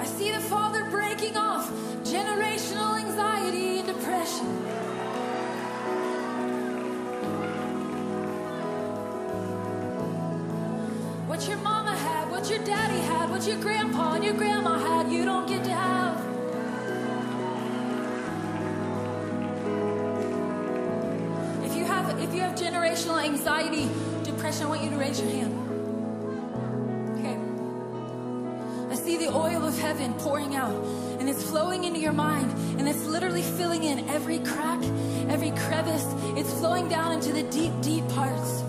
I see the Father breaking off generational anxiety and depression. What your mama had, what your daddy had, what your grandpa and your grandma had, you don't get to have. If you have if you have generational anxiety, depression, I want you to raise your hand. I see the oil of heaven pouring out and it's flowing into your mind and it's literally filling in every crack, every crevice. It's flowing down into the deep, deep parts.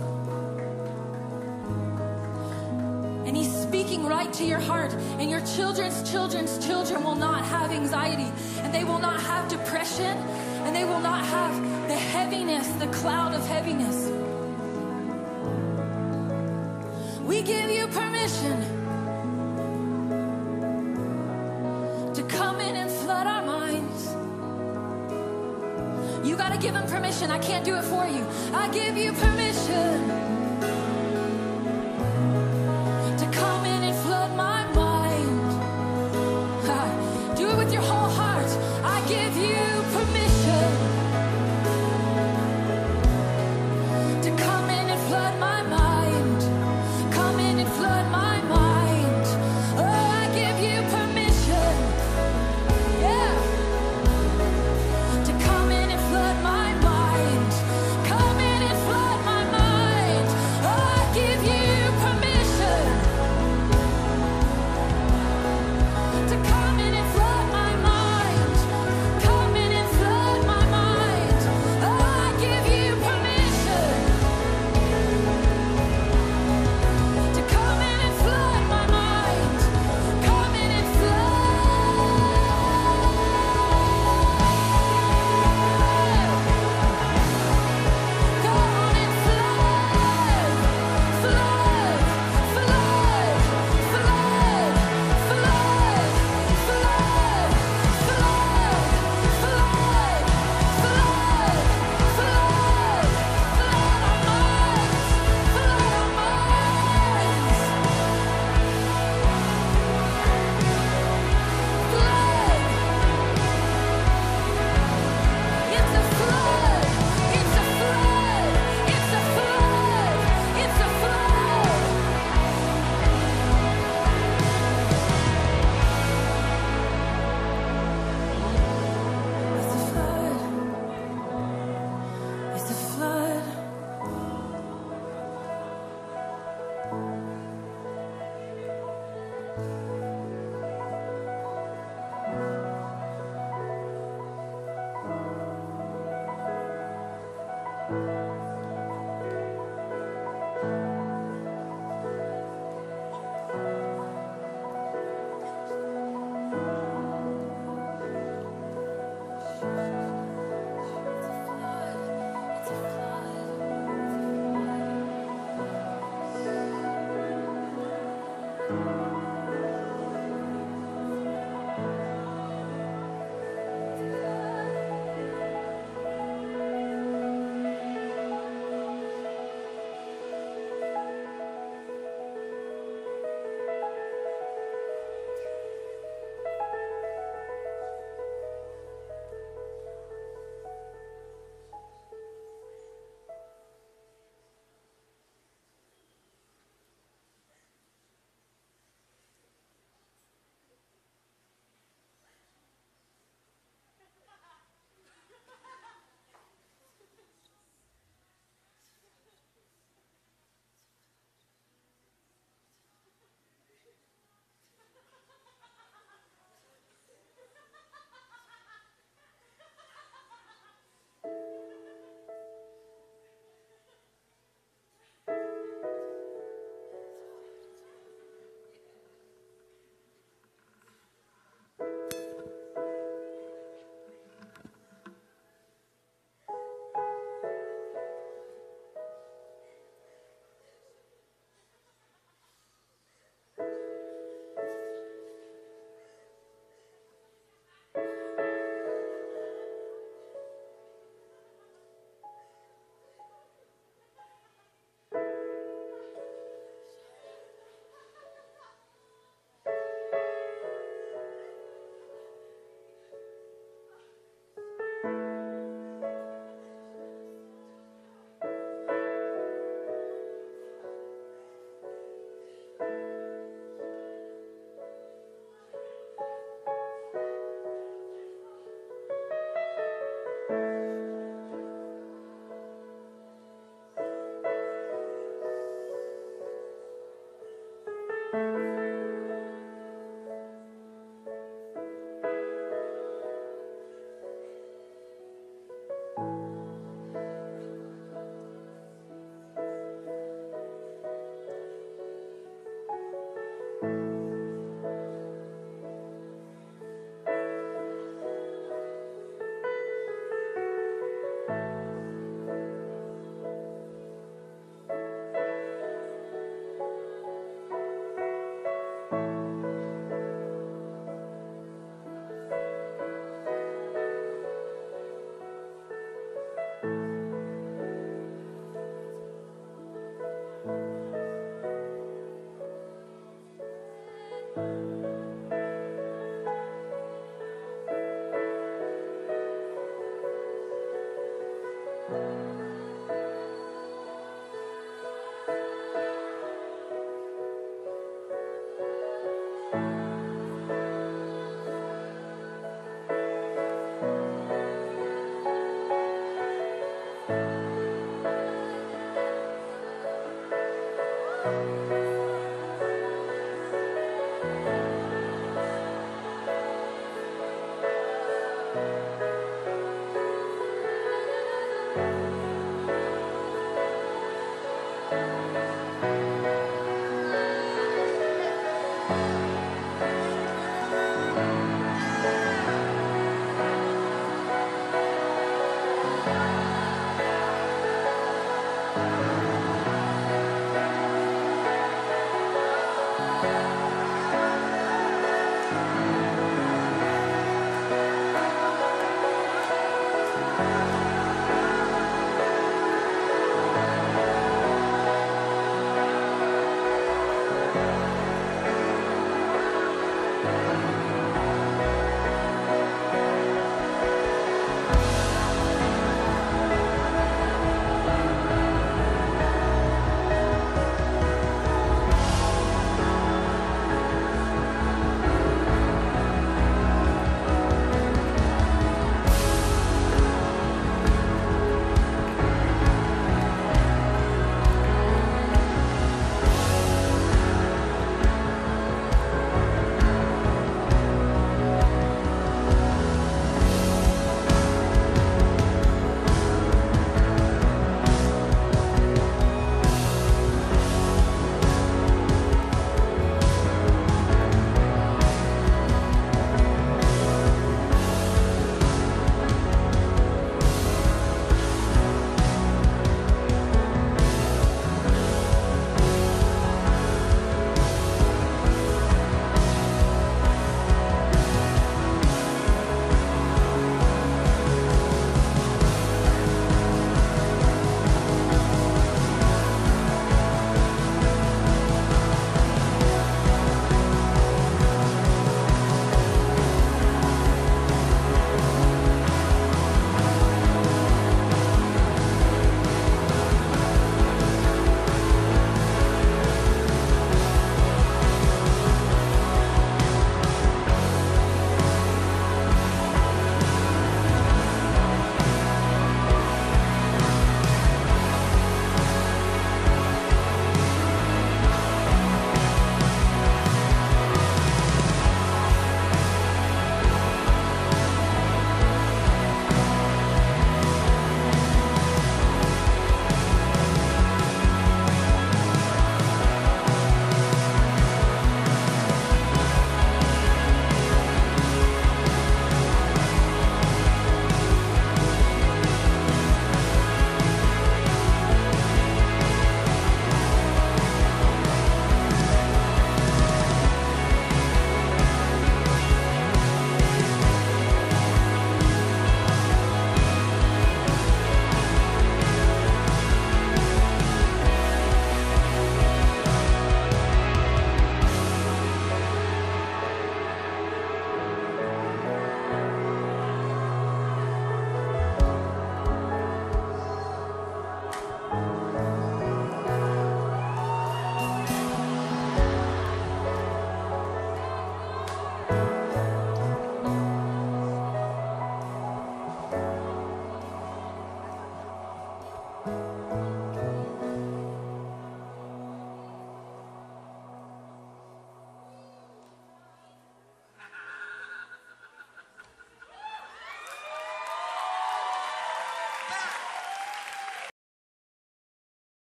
And he's speaking right to your heart. And your children's children's children will not have anxiety. And they will not have depression. And they will not have the heaviness, the cloud of heaviness. We give you permission You got to give him permission. I can't do it for you. I give you permission